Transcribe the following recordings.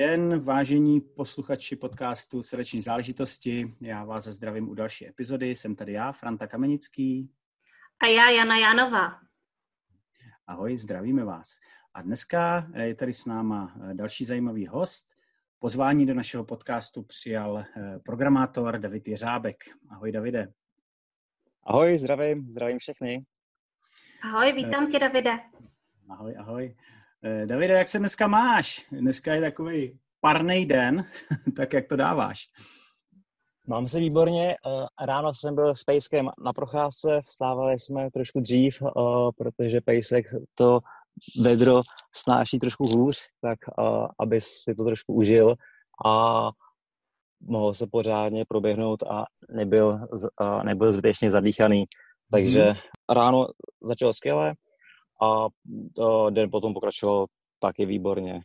Den, vážení posluchači podcastu Srdeční záležitosti. Já vás zdravím u další epizody. Jsem tady já, Franta Kamenický. A já, Jana Janová. Ahoj, zdravíme vás. A dneska je tady s náma další zajímavý host. Pozvání do našeho podcastu přijal eh, programátor David Jeřábek. Ahoj, Davide. Ahoj, zdravím, zdravím všechny. Ahoj, vítám tě, Davide. Ahoj, ahoj. Eh, Davide, jak se dneska máš? Dneska je takový parný den, tak jak to dáváš? Mám se výborně. Eh, ráno jsem byl s Pejskem na procházce, vstávali jsme trošku dřív, eh, protože Pejsek to vedro snáší trošku hůř, tak aby si to trošku užil a mohl se pořádně proběhnout a nebyl, nebyl zbytečně zadýchaný. Takže mm. ráno začalo skvěle, a den potom pokračoval taky výborně.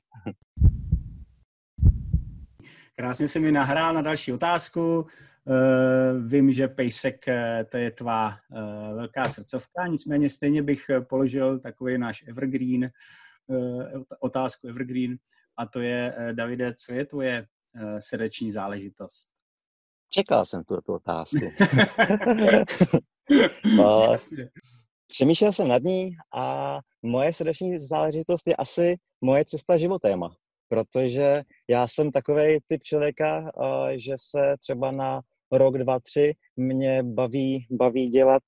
Krásně se mi nahrál na další otázku. Uh, vím, že Pejsek, eh, to je tvá velká srdcovka, nicméně stejně bych položil takový náš evergreen, otázku evergreen, a to je, Davide, co je tvoje srdeční záležitost? Čekal jsem tu, tu otázku. Přemýšlel jsem nad ní a moje srdeční záležitost je asi moje cesta životéma. Protože já jsem takový typ člověka, že se třeba na rok, dva, tři mě baví, baví dělat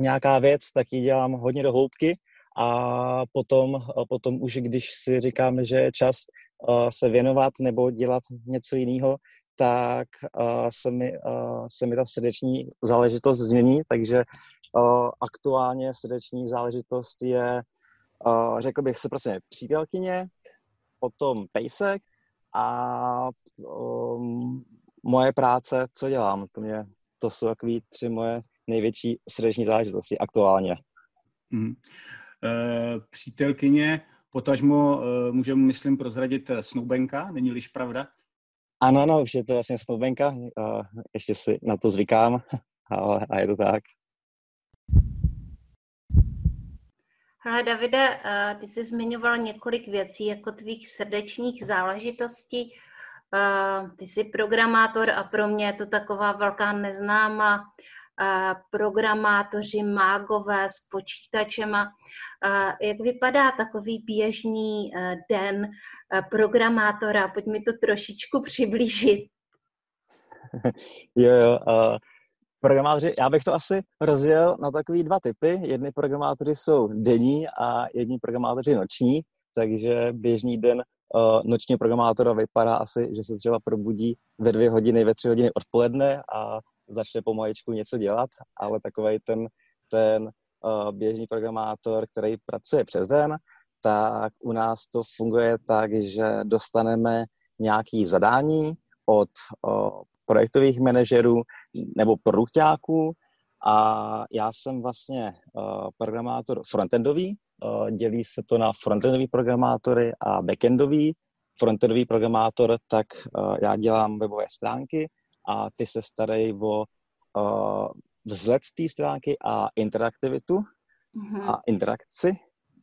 nějaká věc, tak ji dělám hodně do hloubky a potom, potom už když si říkám, že je čas se věnovat nebo dělat něco jiného, tak se, mi, se mi ta srdeční záležitost změní, takže aktuálně srdeční záležitost je, řekl bych se prostě přítelkyně, potom pejsek a um, moje práce, co dělám. To, mě, to jsou takový tři moje největší srdeční záležitosti aktuálně. Mm. E, přítelkyně, potažmo e, můžeme, myslím, prozradit snoubenka, není-liž pravda? Ano, ano, už je to vlastně snoubenka, ještě si na to zvykám, ale a je to tak. Hele, Davide, eh, ty jsi zmiňoval několik věcí jako tvých srdečních záležitostí. Eh, ty jsi programátor a pro mě je to taková velká neznáma. Eh, programátoři, mágové s počítačema. Jak vypadá takový běžný den programátora? Pojď mi to trošičku přiblížit. jo, jo. Uh, programátoři, já bych to asi rozdělil na takový dva typy. Jedni programátoři jsou denní a jedni programátoři noční, takže běžný den uh, nočního programátora vypadá asi, že se třeba probudí ve dvě hodiny, ve tři hodiny odpoledne a začne pomalečku něco dělat, ale takový ten, ten uh, běžný programátor, který pracuje přes den, tak u nás to funguje tak, že dostaneme nějaké zadání od uh, projektových manažerů nebo produktáků a já jsem vlastně uh, programátor frontendový, uh, dělí se to na frontendový programátory a backendový. Frontendový programátor, tak uh, já dělám webové stránky a ty se starají o uh, vzhled té stránky a interaktivitu mm-hmm. a interakci.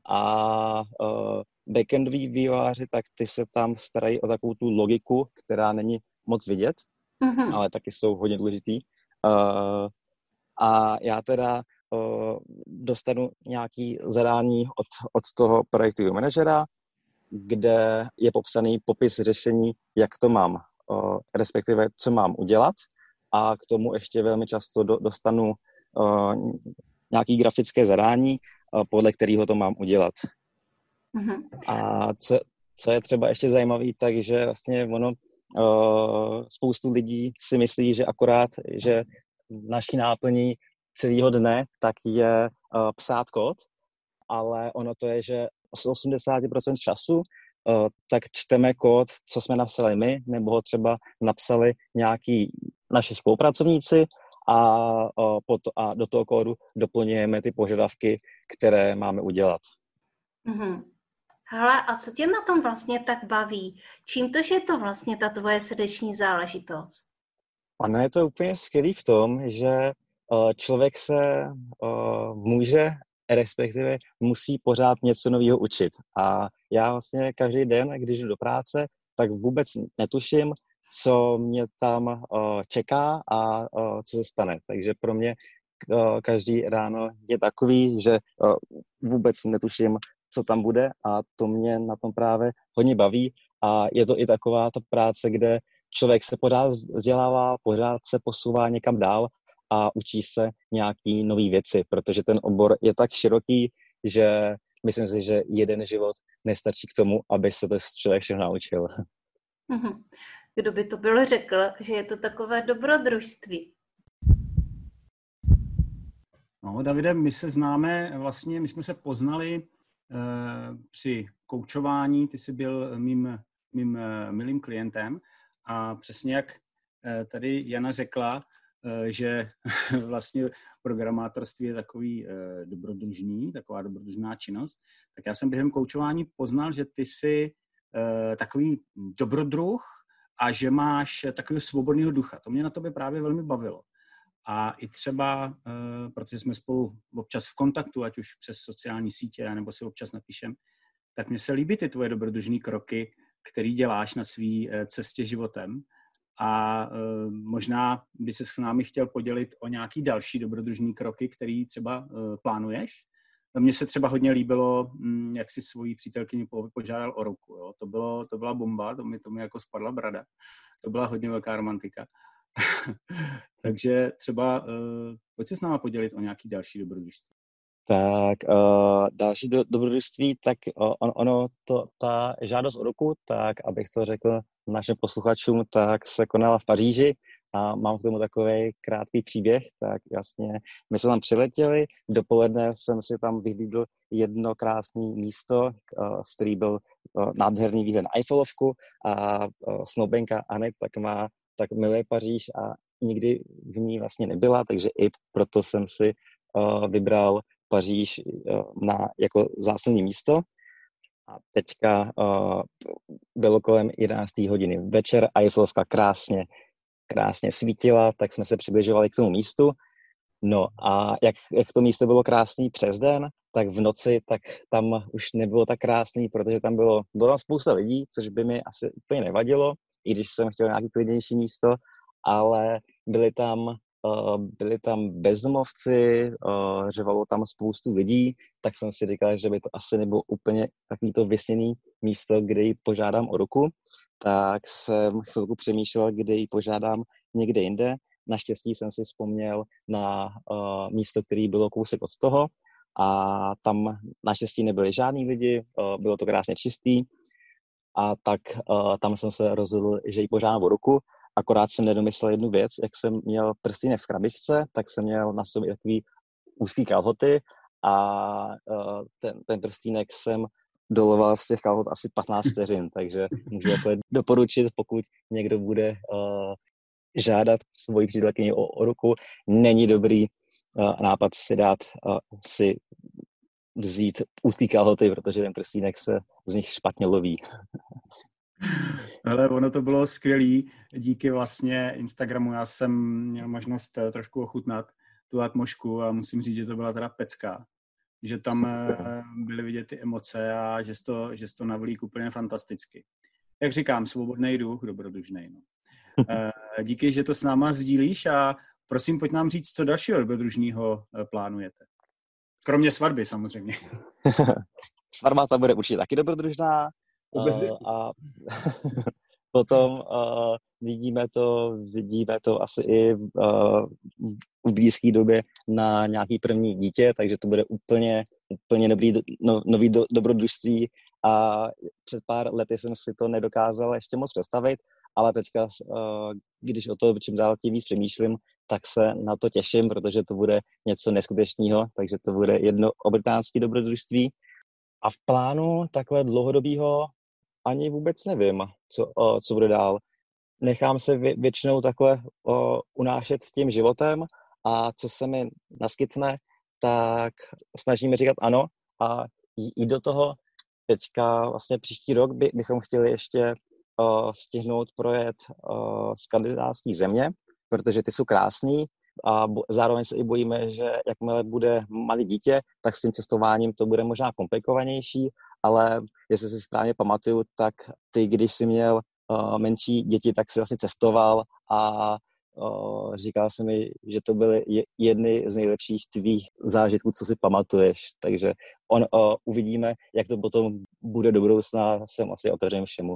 A uh, backendoví vývojáři, tak ty se tam starají o takovou tu logiku, která není moc vidět mm-hmm. ale taky jsou hodně důležitý. Uh, a já teda uh, dostanu nějaký zadání od, od toho projektového manažera, kde je popsaný popis řešení, jak to mám, uh, respektive co mám udělat a k tomu ještě velmi často do, dostanu uh, nějaký grafické zadání, uh, podle kterého to mám udělat. Mm-hmm. A co, co je třeba ještě zajímavé, takže vlastně ono spoustu lidí si myslí, že akorát, že naší náplní celého dne, tak je uh, psát kód, ale ono to je, že z 80% času uh, tak čteme kód, co jsme napsali my, nebo ho třeba napsali nějaký naši spolupracovníci a, a do toho kódu doplňujeme ty požadavky, které máme udělat. Mm-hmm. Hele, a co tě na tom vlastně tak baví? Čím to, že je to vlastně ta tvoje srdeční záležitost? Ano, je to úplně skvělý v tom, že uh, člověk se uh, může, respektive musí pořád něco nového učit. A já vlastně každý den, když jdu do práce, tak vůbec netuším, co mě tam uh, čeká a co se stane. Takže pro mě každý ráno je takový, že vůbec netuším, co tam bude a to mě na tom právě hodně baví a je to i taková ta práce, kde člověk se pořád vzdělává, pořád se posouvá někam dál a učí se nějaký nové věci, protože ten obor je tak široký, že myslím si, že jeden život nestačí k tomu, aby se to člověk všechno naučil. Mhm. Kdo by to bylo řekl, že je to takové dobrodružství? No, Davide, my se známe, vlastně my jsme se poznali při koučování, ty jsi byl mým, mým uh, milým klientem a přesně jak uh, tady Jana řekla, že vlastně programátorství je takový dobrodružný, taková dobrodružná činnost, tak já jsem během koučování poznal, že ty jsi takový dobrodruh a že máš takového svobodného ducha. To mě na tobě právě velmi bavilo. A i třeba, protože jsme spolu občas v kontaktu, ať už přes sociální sítě, nebo si občas napíšem, tak mně se líbí ty tvoje dobrodružné kroky, který děláš na své cestě životem a uh, možná by se s námi chtěl podělit o nějaký další dobrodružní kroky, který třeba plánuješ. Mně se třeba hodně líbilo, um, jak si svoji přítelkyni požádal o ruku. Jo. To, bylo, to byla bomba, to mi, to mi jako spadla brada. To byla hodně velká romantika. Takže třeba uh, pojď se s náma podělit o nějaký další dobrodružství. Tak uh, další do, dobrodružství, tak uh, on, ono, to, ta žádost o ruku, tak abych to řekl našim posluchačům, tak se konala v Paříži a mám k tomu takový krátký příběh, tak jasně, my jsme tam přiletěli, dopoledne jsem si tam vyhlídl jedno krásné místo, z který byl nádherný výhled na Eiffelovku a snoubenka Anet tak má, tak miluje Paříž a nikdy v ní vlastně nebyla, takže i proto jsem si uh, vybral Paříž uh, na, jako zásadní místo. A teďka uh, bylo kolem 11. hodiny večer, Eiffelovka krásně, krásně svítila, tak jsme se přibližovali k tomu místu. No a jak, jak to místo bylo krásný přes den, tak v noci, tak tam už nebylo tak krásný, protože tam bylo, bylo tam spousta lidí, což by mi asi úplně nevadilo, i když jsem chtěl nějaký klidnější místo, ale byli tam byli tam bezdomovci, řevalo tam spoustu lidí, tak jsem si říkal, že by to asi nebylo úplně takový to vysněný místo, kde ji požádám o ruku, tak jsem chvilku přemýšlel, kde ji požádám někde jinde. Naštěstí jsem si vzpomněl na místo, který bylo kousek od toho a tam naštěstí nebyli žádní lidi, bylo to krásně čistý a tak tam jsem se rozhodl, že ji požádám o ruku. Akorát jsem nedomyslel jednu věc, jak jsem měl prstínek v krabičce, tak jsem měl na sobě takový úzký kalhoty a uh, ten, ten prstínek jsem doloval z těch kalhot asi 15 vteřin, takže můžu jako doporučit, pokud někdo bude uh, žádat svoji přítelkyni o, o ruku, není dobrý uh, nápad si dát uh, si vzít úzký kalhoty, protože ten prstínek se z nich špatně loví. Ale ono to bylo skvělý. Díky vlastně Instagramu já jsem měl možnost eh, trošku ochutnat tu atmošku a musím říct, že to byla teda pecká. Že tam eh, byly vidět ty emoce a že jsi to, že jsi to navlík úplně fantasticky. Jak říkám, svobodný duch, dobrodružný. No. Eh, díky, že to s náma sdílíš a prosím, pojď nám říct, co dalšího dobrodružního plánujete. Kromě svatby samozřejmě. Svatba ta bude určitě taky dobrodružná. Uh, a potom uh, vidíme to, vidíme to asi i uh, v blízké době na nějaký první dítě, takže to bude úplně, úplně dobrý, no, nový do, dobrodružství a před pár lety jsem si to nedokázal ještě moc představit, ale teďka, když o to čím dál tím víc přemýšlím, tak se na to těším, protože to bude něco neskutečného, takže to bude jedno obritánské dobrodružství. A v plánu takhle dlouhodobého ani vůbec nevím, co, co bude dál. Nechám se vě, většinou takhle unášet tím životem a co se mi naskytne, tak snažíme říkat ano a jít do toho. Teďka vlastně příští rok by, bychom chtěli ještě uh, stihnout projet uh, skandinávský země, protože ty jsou krásný a bo, zároveň se i bojíme, že jakmile bude malé dítě, tak s tím cestováním to bude možná komplikovanější, ale jestli si správně pamatuju, tak ty, když jsi měl uh, menší děti, tak si vlastně cestoval a uh, říkal mi, že to byly jedny z nejlepších tvých zážitků, co si pamatuješ. Takže on, uh, uvidíme, jak to potom bude do budoucna, jsem asi otevřen všemu.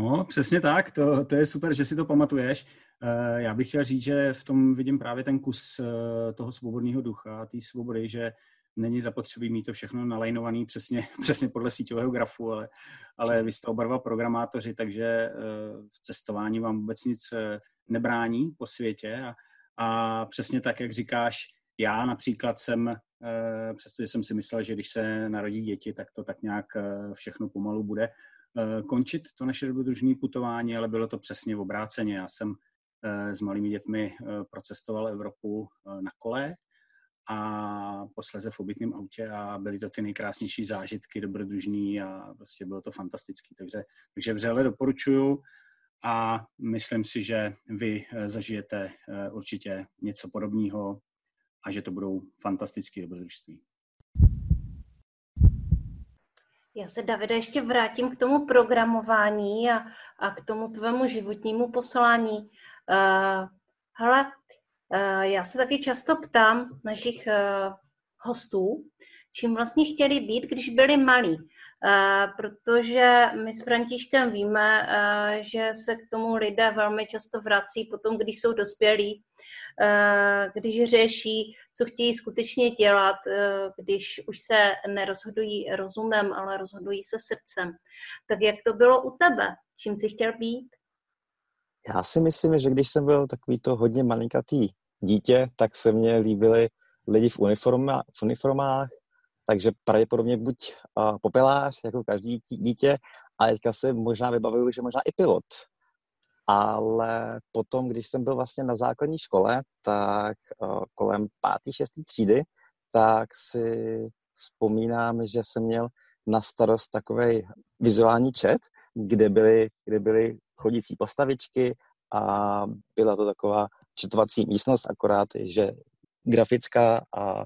No, přesně tak, to, to je super, že si to pamatuješ. Uh, já bych chtěl říct, že v tom vidím právě ten kus uh, toho svobodného ducha, té svobody, že není zapotřebí mít to všechno nalajnované přesně, přesně podle síťového grafu, ale, ale vy jste oba dva programátoři, takže v cestování vám vůbec nic nebrání po světě a, a přesně tak, jak říkáš, já například jsem, přestože jsem si myslel, že když se narodí děti, tak to tak nějak všechno pomalu bude končit, to naše dobrodružní putování, ale bylo to přesně v obráceně. Já jsem s malými dětmi procestoval Evropu na kole, a posleze v obytném autě a byly to ty nejkrásnější zážitky, dobrodružný a prostě bylo to fantastický. Takže, takže vřele doporučuju a myslím si, že vy eh, zažijete eh, určitě něco podobného a že to budou fantastické dobrodružství. Já se, Davide, ještě vrátím k tomu programování a, a k tomu tvému životnímu poslání. Uh, hele, Eh, já se taky často ptám našich eh, hostů, čím vlastně chtěli být, když byli malí. Eh, protože my s Františkem víme, že se k tomu lidé velmi často vrací potom, když jsou dospělí, když řeší, co chtějí skutečně dělat, když už se nerozhodují rozumem, ale rozhodují se srdcem. Tak jak to bylo u tebe? Čím jsi chtěl být? Já si myslím, že když jsem byl takový to hodně malinkatý dítě, tak se mně líbily lidi v, uniforma, v uniformách, takže pravděpodobně buď uh, popelář, jako každý dítě, a teďka se možná vybavuju, že možná i pilot. Ale potom, když jsem byl vlastně na základní škole, tak uh, kolem pátý, šestý třídy, tak si vzpomínám, že jsem měl na starost takový vizuální chat, kde byly, kde byly chodící postavičky a byla to taková četovací místnost, akorát, že grafická a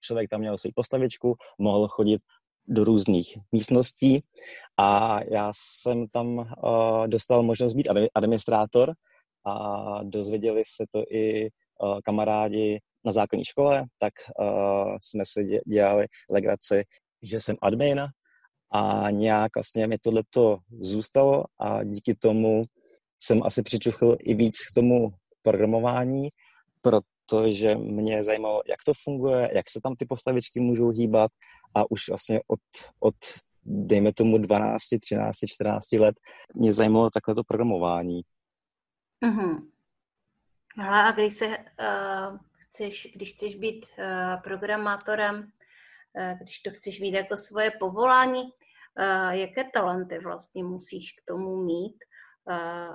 člověk tam měl svou postavičku, mohl chodit do různých místností a já jsem tam uh, dostal možnost být administrátor a dozvěděli se to i uh, kamarádi na základní škole, tak uh, jsme si dělali legraci, že jsem admin a nějak vlastně mi tohleto zůstalo a díky tomu jsem asi přičuchl i víc k tomu programování, protože mě zajímalo, jak to funguje, jak se tam ty postavičky můžou hýbat a už vlastně od, od dejme tomu 12, 13, 14 let mě zajímalo takhle to programování. Mm-hmm. Hele, a když se uh, chceš, když chceš být uh, programátorem, uh, když to chceš mít jako svoje povolání, uh, jaké talenty vlastně musíš k tomu mít?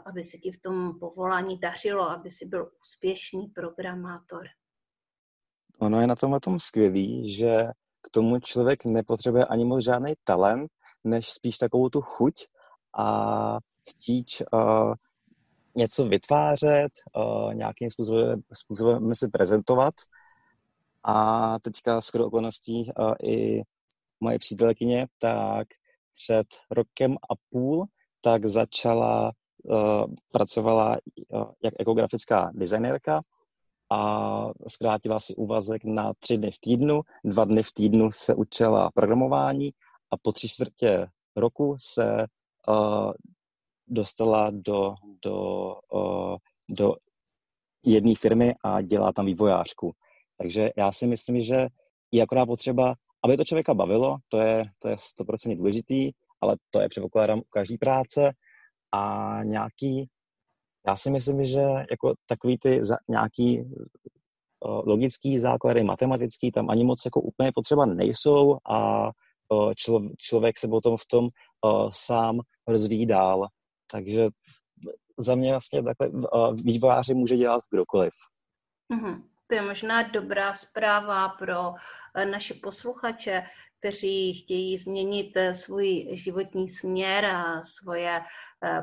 aby se ti v tom povolání dařilo, aby si byl úspěšný programátor. Ono je na tomhle tom skvělý, že k tomu člověk nepotřebuje ani moc žádný talent, než spíš takovou tu chuť a chtít uh, něco vytvářet, uh, nějakým způsobem, způsobem si prezentovat. A teďka s okolností uh, i moje přítelkyně, tak před rokem a půl tak začala, uh, pracovala uh, jako grafická designérka a zkrátila si úvazek na tři dny v týdnu. Dva dny v týdnu se učila programování a po tři čtvrtě roku se uh, dostala do, do, uh, do jedné firmy a dělá tam vývojářku. Takže já si myslím, že je akorát potřeba, aby to člověka bavilo, to je, to je 100% důležitý, ale to je předpokládám u každé práce a nějaký, já si myslím, že jako takový ty za, nějaký logický základy, matematický, tam ani moc jako úplně potřeba nejsou a člo, člověk se potom v tom sám rozvíjí dál. Takže za mě vlastně takhle vývojáři může dělat kdokoliv. Mm-hmm. To je možná dobrá zpráva pro naše posluchače, kteří chtějí změnit svůj životní směr a svoje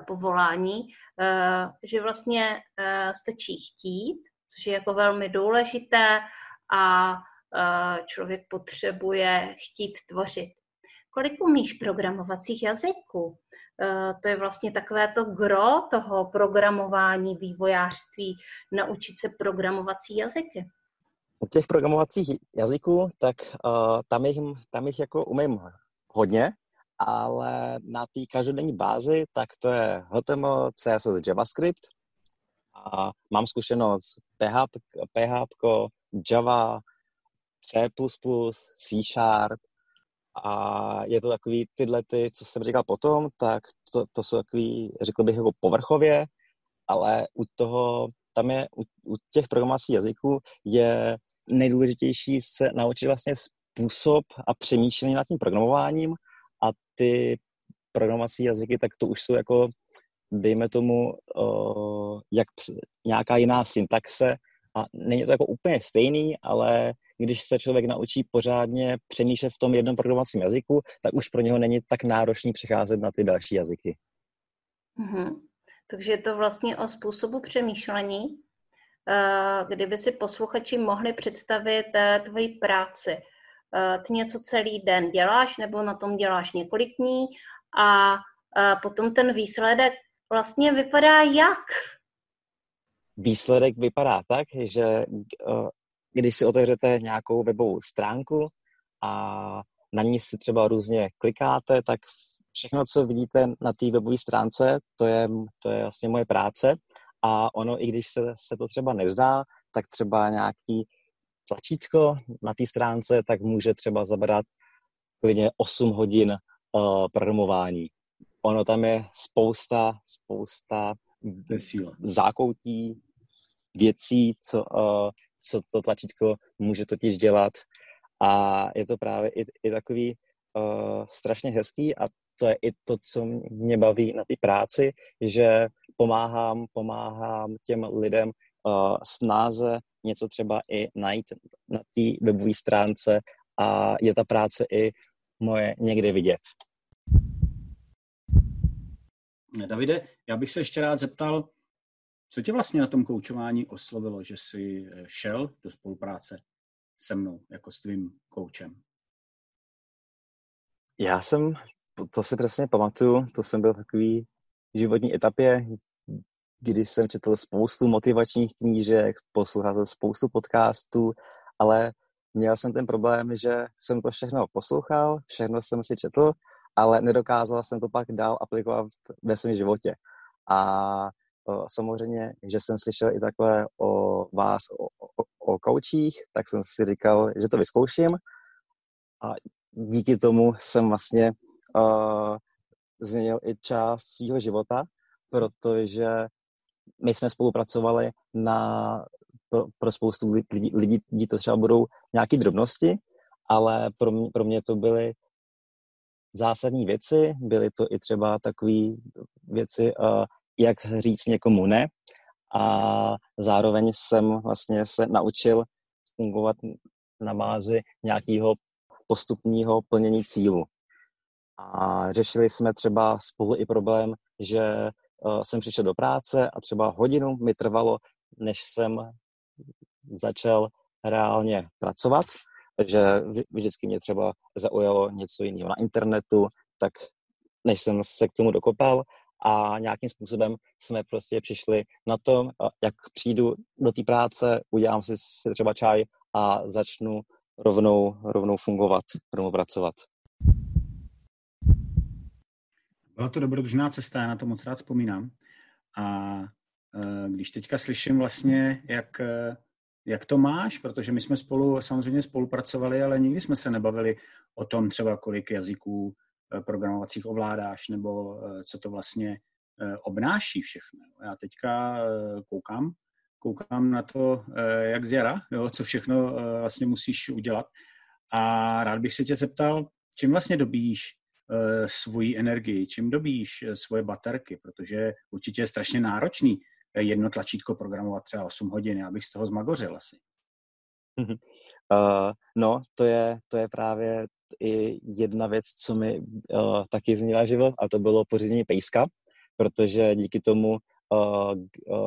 povolání, že vlastně stačí chtít, což je jako velmi důležité a člověk potřebuje chtít tvořit. Kolik umíš programovacích jazyků? Eh, to je vlastně takové to gro toho programování, vývojářství, naučit se programovací jazyky. Těch programovacích jazyků, tak uh, tam, jich, tam jich jako umím hodně, ale na té každodenní bázi, tak to je HTML, CSS, JavaScript. A mám zkušenost PHP, PHP, Java, C++, C Sharp, a je to takový tyhle, ty, co jsem říkal potom, tak to, to jsou takový, řekl bych, jako povrchově, ale u toho, tam je, u, u těch programovacích jazyků je nejdůležitější se naučit vlastně způsob a přemýšlení nad tím programováním a ty programovací jazyky, tak to už jsou jako, dejme tomu, uh, jak nějaká jiná syntaxe a není to jako úplně stejný, ale když se člověk naučí pořádně přemýšlet v tom jednom programovacím jazyku, tak už pro něho není tak náročný přecházet na ty další jazyky. Mm-hmm. Takže je to vlastně o způsobu přemýšlení. Eh, kdyby si posluchači mohli představit eh, tvoji práci. Eh, ty něco celý den děláš nebo na tom děláš několik dní a potom ten výsledek vlastně vypadá jak? Výsledek vypadá tak, že když si otevřete nějakou webovou stránku a na ní si třeba různě klikáte, tak všechno, co vidíte na té webové stránce, to je, to je vlastně moje práce a ono, i když se, se to třeba nezdá, tak třeba nějaký tlačítko na té stránce, tak může třeba zabrat klidně 8 hodin uh, programování. Ono tam je spousta, spousta zákoutí, věcí, co, uh, co to tlačítko může totiž dělat. A je to právě i, i takový uh, strašně hezký a to je i to, co mě baví na té práci, že pomáhám, pomáhám těm lidem uh, snáze něco třeba i najít na té webové stránce a je ta práce i moje někde vidět. Davide, já bych se ještě rád zeptal, co tě vlastně na tom koučování oslovilo, že jsi eh, šel do spolupráce se mnou, jako s tvým koučem? Já jsem, to si přesně pamatuju, to jsem byl v takový životní etapě, kdy jsem četl spoustu motivačních knížek, poslouchal jsem spoustu podcastů, ale měl jsem ten problém, že jsem to všechno poslouchal, všechno jsem si četl, ale nedokázal jsem to pak dál aplikovat ve svém životě. A samozřejmě, že jsem slyšel i takhle o vás, o, o, o koučích, tak jsem si říkal, že to vyzkouším a díky tomu jsem vlastně uh, změnil i část svého života, protože my jsme spolupracovali na, pro, pro spoustu lidí, lidí, lidí to třeba budou nějaké drobnosti, ale pro mě, pro mě to byly zásadní věci, byly to i třeba takové věci, uh, jak říct někomu ne a zároveň jsem vlastně se naučil fungovat na bázi nějakého postupního plnění cílu. A řešili jsme třeba spolu i problém, že jsem přišel do práce a třeba hodinu mi trvalo, než jsem začal reálně pracovat, že vždycky mě třeba zaujalo něco jiného na internetu, tak než jsem se k tomu dokopal a nějakým způsobem jsme prostě přišli na to, jak přijdu do té práce, udělám si, si třeba čaj a začnu rovnou, rovnou fungovat, rovnou pracovat. Byla to dobrodružná cesta, já na to moc rád vzpomínám. A e, když teďka slyším vlastně, jak, e, jak to máš, protože my jsme spolu samozřejmě spolupracovali, ale nikdy jsme se nebavili o tom třeba, kolik jazyků programovacích ovládáš, nebo co to vlastně obnáší všechno. Já teďka koukám, koukám na to, jak z jara, jo, co všechno vlastně musíš udělat. A rád bych se tě zeptal, čím vlastně dobíš svoji energii, čím dobíš svoje baterky, protože určitě je strašně náročný jedno tlačítko programovat třeba 8 hodin, já bych z toho zmagořil asi. Uh, no, to je, to je právě i jedna věc, co mi uh, taky změnila život, a to bylo pořízení pejska, protože díky tomu, uh,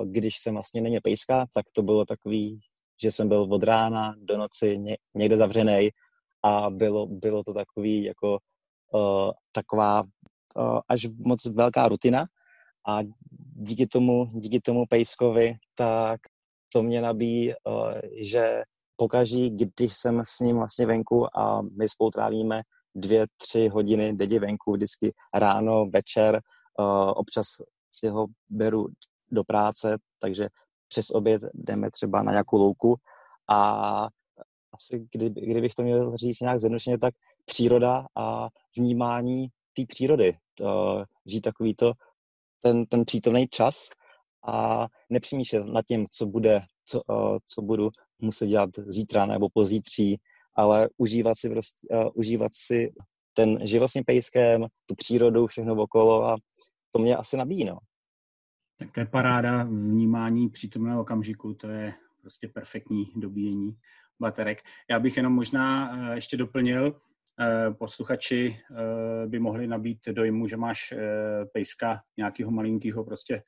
když jsem vlastně neměl pejska, tak to bylo takový, že jsem byl od rána do noci ně, někde zavřený a bylo, bylo to takový jako uh, taková uh, až moc velká rutina. A díky tomu, díky tomu pejskovi, tak to mě nabíjí, uh, že pokaží, když jsem s ním vlastně venku a my spolu trávíme dvě, tři hodiny denně venku, vždycky ráno, večer, uh, občas si ho beru do práce, takže přes oběd jdeme třeba na nějakou louku. A asi kdyby, kdybych to měl říct nějak zjednodušeně, tak příroda a vnímání té přírody. Žít takový to, ten, ten přítomný čas a nepřemýšlet nad tím, co bude, co, uh, co budu muset dělat zítra nebo pozítří, ale užívat si, prostě, uh, užívat si ten život s tím pejskem, tu přírodu, všechno okolo a to mě asi nabíjí, no. Tak to je paráda vnímání přítomného okamžiku, to je prostě perfektní dobíjení baterek. Já bych jenom možná uh, ještě doplnil, posluchači uh, by mohli nabít dojmu, že máš pejska nějakého malinkého prostě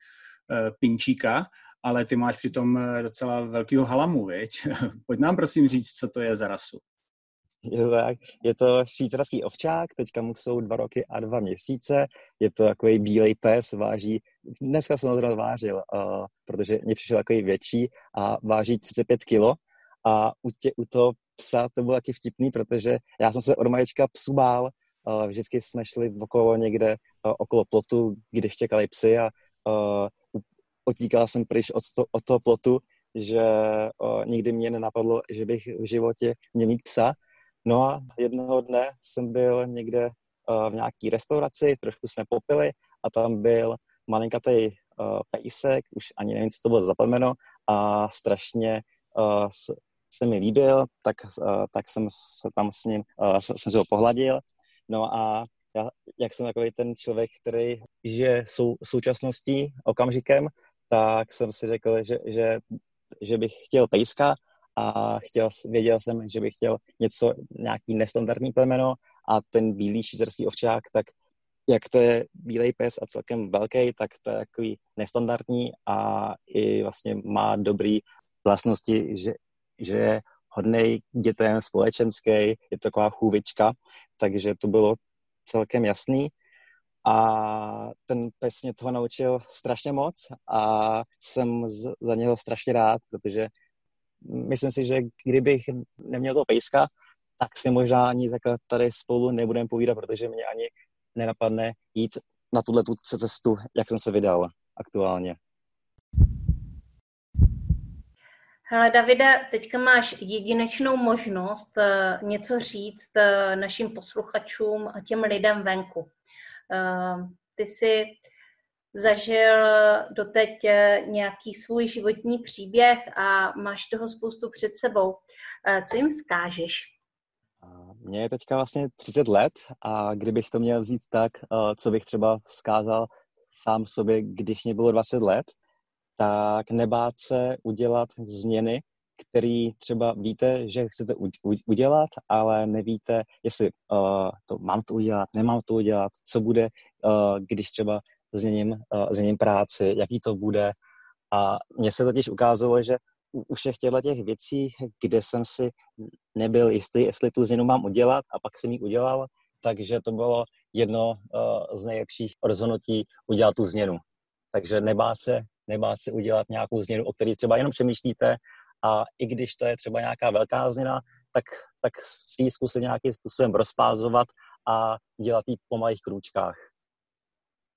pinčíka, ale ty máš přitom eh, docela velkýho halamu, viď? Pojď nám prosím říct, co to je za rasu. Je to tak. Je to švýcarský ovčák, teďka mu jsou dva roky a dva měsíce. Je to takový bílej pes, váží, dneska jsem ho zrovna vážil, uh, protože mě přišel takový větší a váží 35 kilo. A u, tě, u toho psa to bylo taky vtipný, protože já jsem se od malička psu bál. Vždycky jsme šli okolo někde, uh, okolo plotu, kde čekali psy a otíkal jsem pryč od, to, od toho plotu, že o, nikdy mě nenapadlo, že bych v životě měl mít psa. No a jednoho dne jsem byl někde v nějaký restauraci, trošku jsme popili a tam byl malinkatý pejsek, už ani nevím, co to bylo za a strašně se mi líbil, tak, o, tak jsem se tam s ním, jsem, jsem si ho pohladil. No a já, jak jsem takový ten člověk, který žije sou, současností, okamžikem, tak jsem si řekl, že, že, že bych chtěl pejska a chtěl, věděl jsem, že bych chtěl něco, nějaký nestandardní plemeno a ten bílý švýcarský ovčák, tak jak to je bílej pes a celkem velký, tak to je takový nestandardní a i vlastně má dobrý vlastnosti, že, že je hodnej dětem, společenský, je to taková chůvička, takže to bylo celkem jasný a ten pes mě toho naučil strašně moc a jsem za něho strašně rád, protože myslím si, že kdybych neměl toho pejska, tak si možná ani takhle tady spolu nebudeme povídat, protože mě ani nenapadne jít na tuhle tu cestu, jak jsem se vydal aktuálně. Hele, Davide, teďka máš jedinečnou možnost uh, něco říct uh, našim posluchačům a těm lidem venku. Ehm, ty jsi zažil doteď eh, nějaký svůj životní příběh a máš toho spoustu před sebou. Eh, co jim zkážeš? Mně je teďka vlastně 30 let a kdybych to měl vzít tak, eh, co bych třeba vzkázal sám sobě, když mě bylo 20 let, tak nebát se udělat změny, který třeba víte, že chcete udělat, ale nevíte, jestli uh, to mám to udělat, nemám to udělat, co bude, uh, když třeba změním, uh, změním práci, jaký to bude. A mně se totiž ukázalo, že u všech těchto těch věcí, kde jsem si nebyl jistý, jestli tu změnu mám udělat a pak jsem ji udělal, takže to bylo jedno uh, z nejlepších rozhodnutí udělat tu změnu. Takže nebát se, nebát se udělat nějakou změnu, o které třeba jenom přemýšlíte a i když to je třeba nějaká velká změna, tak, tak si ji zkusit nějakým způsobem rozpázovat a dělat ji po malých krůčkách.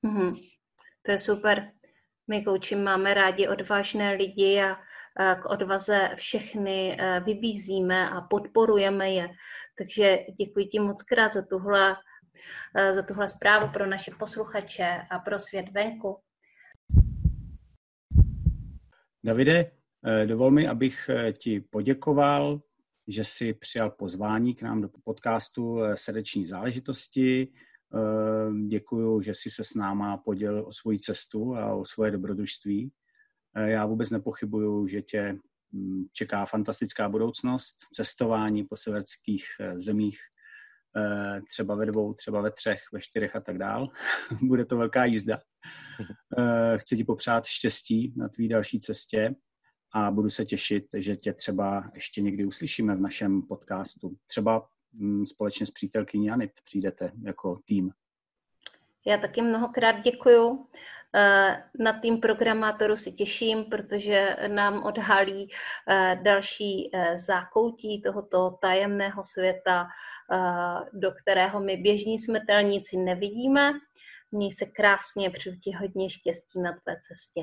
Mm-hmm. To je super. My kouči máme rádi odvážné lidi a k odvaze všechny e, vybízíme a podporujeme je. Takže děkuji ti moc krát za tuhle za tuhle zprávu pro naše posluchače a pro svět venku. Davide, dovol mi, abych ti poděkoval, že jsi přijal pozvání k nám do podcastu Srdeční záležitosti. Děkuji, že jsi se s náma podělil o svoji cestu a o svoje dobrodružství. Já vůbec nepochybuju, že tě mm, čeká fantastická budoucnost, cestování po severských eh, zemích, eh, třeba ve dvou, třeba ve třech, ve čtyřech a tak dál. Bude to velká jízda. Eh, chci ti popřát štěstí na tvý další cestě a budu se těšit, že tě třeba ještě někdy uslyšíme v našem podcastu. Třeba mm, společně s přítelkyní Janit přijdete jako tým. Já taky mnohokrát děkuju. Eh, na tým programátoru si těším, protože nám odhalí eh, další eh, zákoutí tohoto tajemného světa, do kterého my běžní smrtelníci nevidíme. Měj se krásně, přeju ti hodně štěstí na tvé cestě.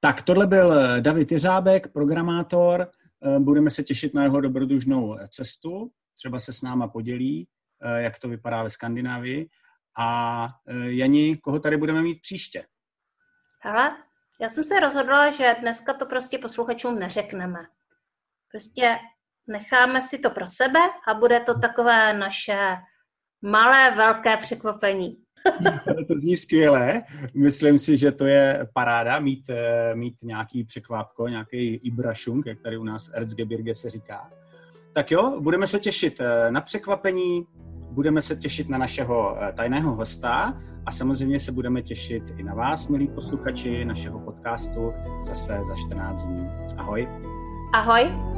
Tak tohle byl David Jeřábek, programátor. Budeme se těšit na jeho dobrodružnou cestu. Třeba se s náma podělí, jak to vypadá ve Skandinávii. A Jani, koho tady budeme mít příště? Hele, já jsem se rozhodla, že dneska to prostě posluchačům neřekneme. Prostě necháme si to pro sebe a bude to takové naše malé, velké překvapení. to zní skvěle. Myslím si, že to je paráda mít, e, mít nějaký překvapko, nějaký Ibrašung, jak tady u nás Erzgebirge se říká. Tak jo, budeme se těšit e, na překvapení, budeme se těšit na našeho eh, tajného hosta a samozřejmě se budeme těšit i na vás, milí posluchači našeho podcastu, zase za 14 dní. Ahoj. Ahoj.